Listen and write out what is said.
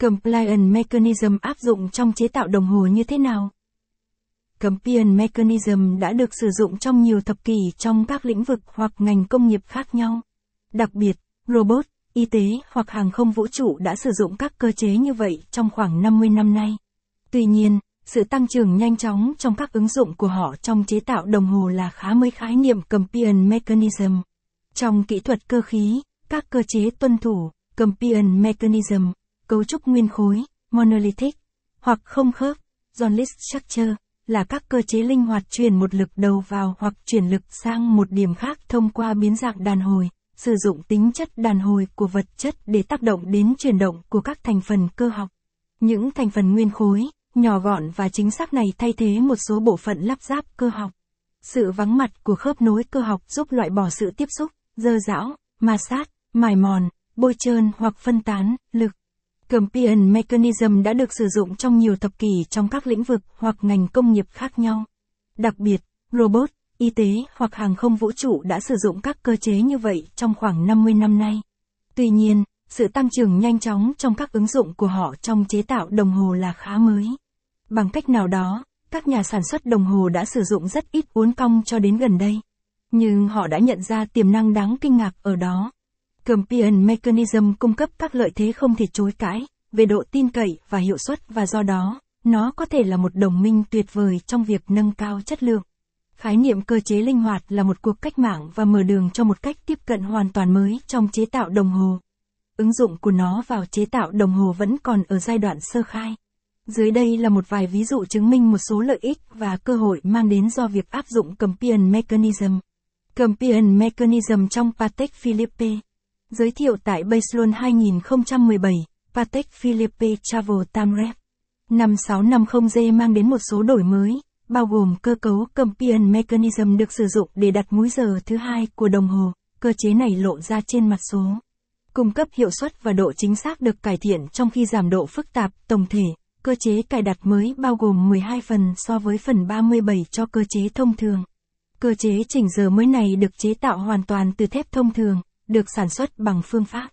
Compliance Mechanism áp dụng trong chế tạo đồng hồ như thế nào? Compliance Mechanism đã được sử dụng trong nhiều thập kỷ trong các lĩnh vực hoặc ngành công nghiệp khác nhau. Đặc biệt, robot, y tế hoặc hàng không vũ trụ đã sử dụng các cơ chế như vậy trong khoảng 50 năm nay. Tuy nhiên, sự tăng trưởng nhanh chóng trong các ứng dụng của họ trong chế tạo đồng hồ là khá mới khái niệm compliance mechanism. Trong kỹ thuật cơ khí, các cơ chế tuân thủ, compliance mechanism, cấu trúc nguyên khối, monolithic, hoặc không khớp, Johnless structure, là các cơ chế linh hoạt truyền một lực đầu vào hoặc chuyển lực sang một điểm khác thông qua biến dạng đàn hồi, sử dụng tính chất đàn hồi của vật chất để tác động đến chuyển động của các thành phần cơ học. Những thành phần nguyên khối, nhỏ gọn và chính xác này thay thế một số bộ phận lắp ráp cơ học. Sự vắng mặt của khớp nối cơ học giúp loại bỏ sự tiếp xúc, dơ dão, ma sát, mài mòn, bôi trơn hoặc phân tán, lực. Compliance mechanism đã được sử dụng trong nhiều thập kỷ trong các lĩnh vực hoặc ngành công nghiệp khác nhau. Đặc biệt, robot, y tế hoặc hàng không vũ trụ đã sử dụng các cơ chế như vậy trong khoảng 50 năm nay. Tuy nhiên, sự tăng trưởng nhanh chóng trong các ứng dụng của họ trong chế tạo đồng hồ là khá mới. Bằng cách nào đó, các nhà sản xuất đồng hồ đã sử dụng rất ít uốn cong cho đến gần đây. Nhưng họ đã nhận ra tiềm năng đáng kinh ngạc ở đó. Compliance Mechanism cung cấp các lợi thế không thể chối cãi, về độ tin cậy và hiệu suất và do đó, nó có thể là một đồng minh tuyệt vời trong việc nâng cao chất lượng. Khái niệm cơ chế linh hoạt là một cuộc cách mạng và mở đường cho một cách tiếp cận hoàn toàn mới trong chế tạo đồng hồ. Ứng dụng của nó vào chế tạo đồng hồ vẫn còn ở giai đoạn sơ khai. Dưới đây là một vài ví dụ chứng minh một số lợi ích và cơ hội mang đến do việc áp dụng Compliance Mechanism. Compliance Mechanism trong Patek Philippe. Giới thiệu tại Baselon 2017, Patek Philippe Travel Time Rep. 5650G mang đến một số đổi mới, bao gồm cơ cấu Compliance Mechanism được sử dụng để đặt múi giờ thứ hai của đồng hồ, cơ chế này lộ ra trên mặt số. Cung cấp hiệu suất và độ chính xác được cải thiện trong khi giảm độ phức tạp, tổng thể, cơ chế cài đặt mới bao gồm 12 phần so với phần 37 cho cơ chế thông thường. Cơ chế chỉnh giờ mới này được chế tạo hoàn toàn từ thép thông thường, được sản xuất bằng phương pháp.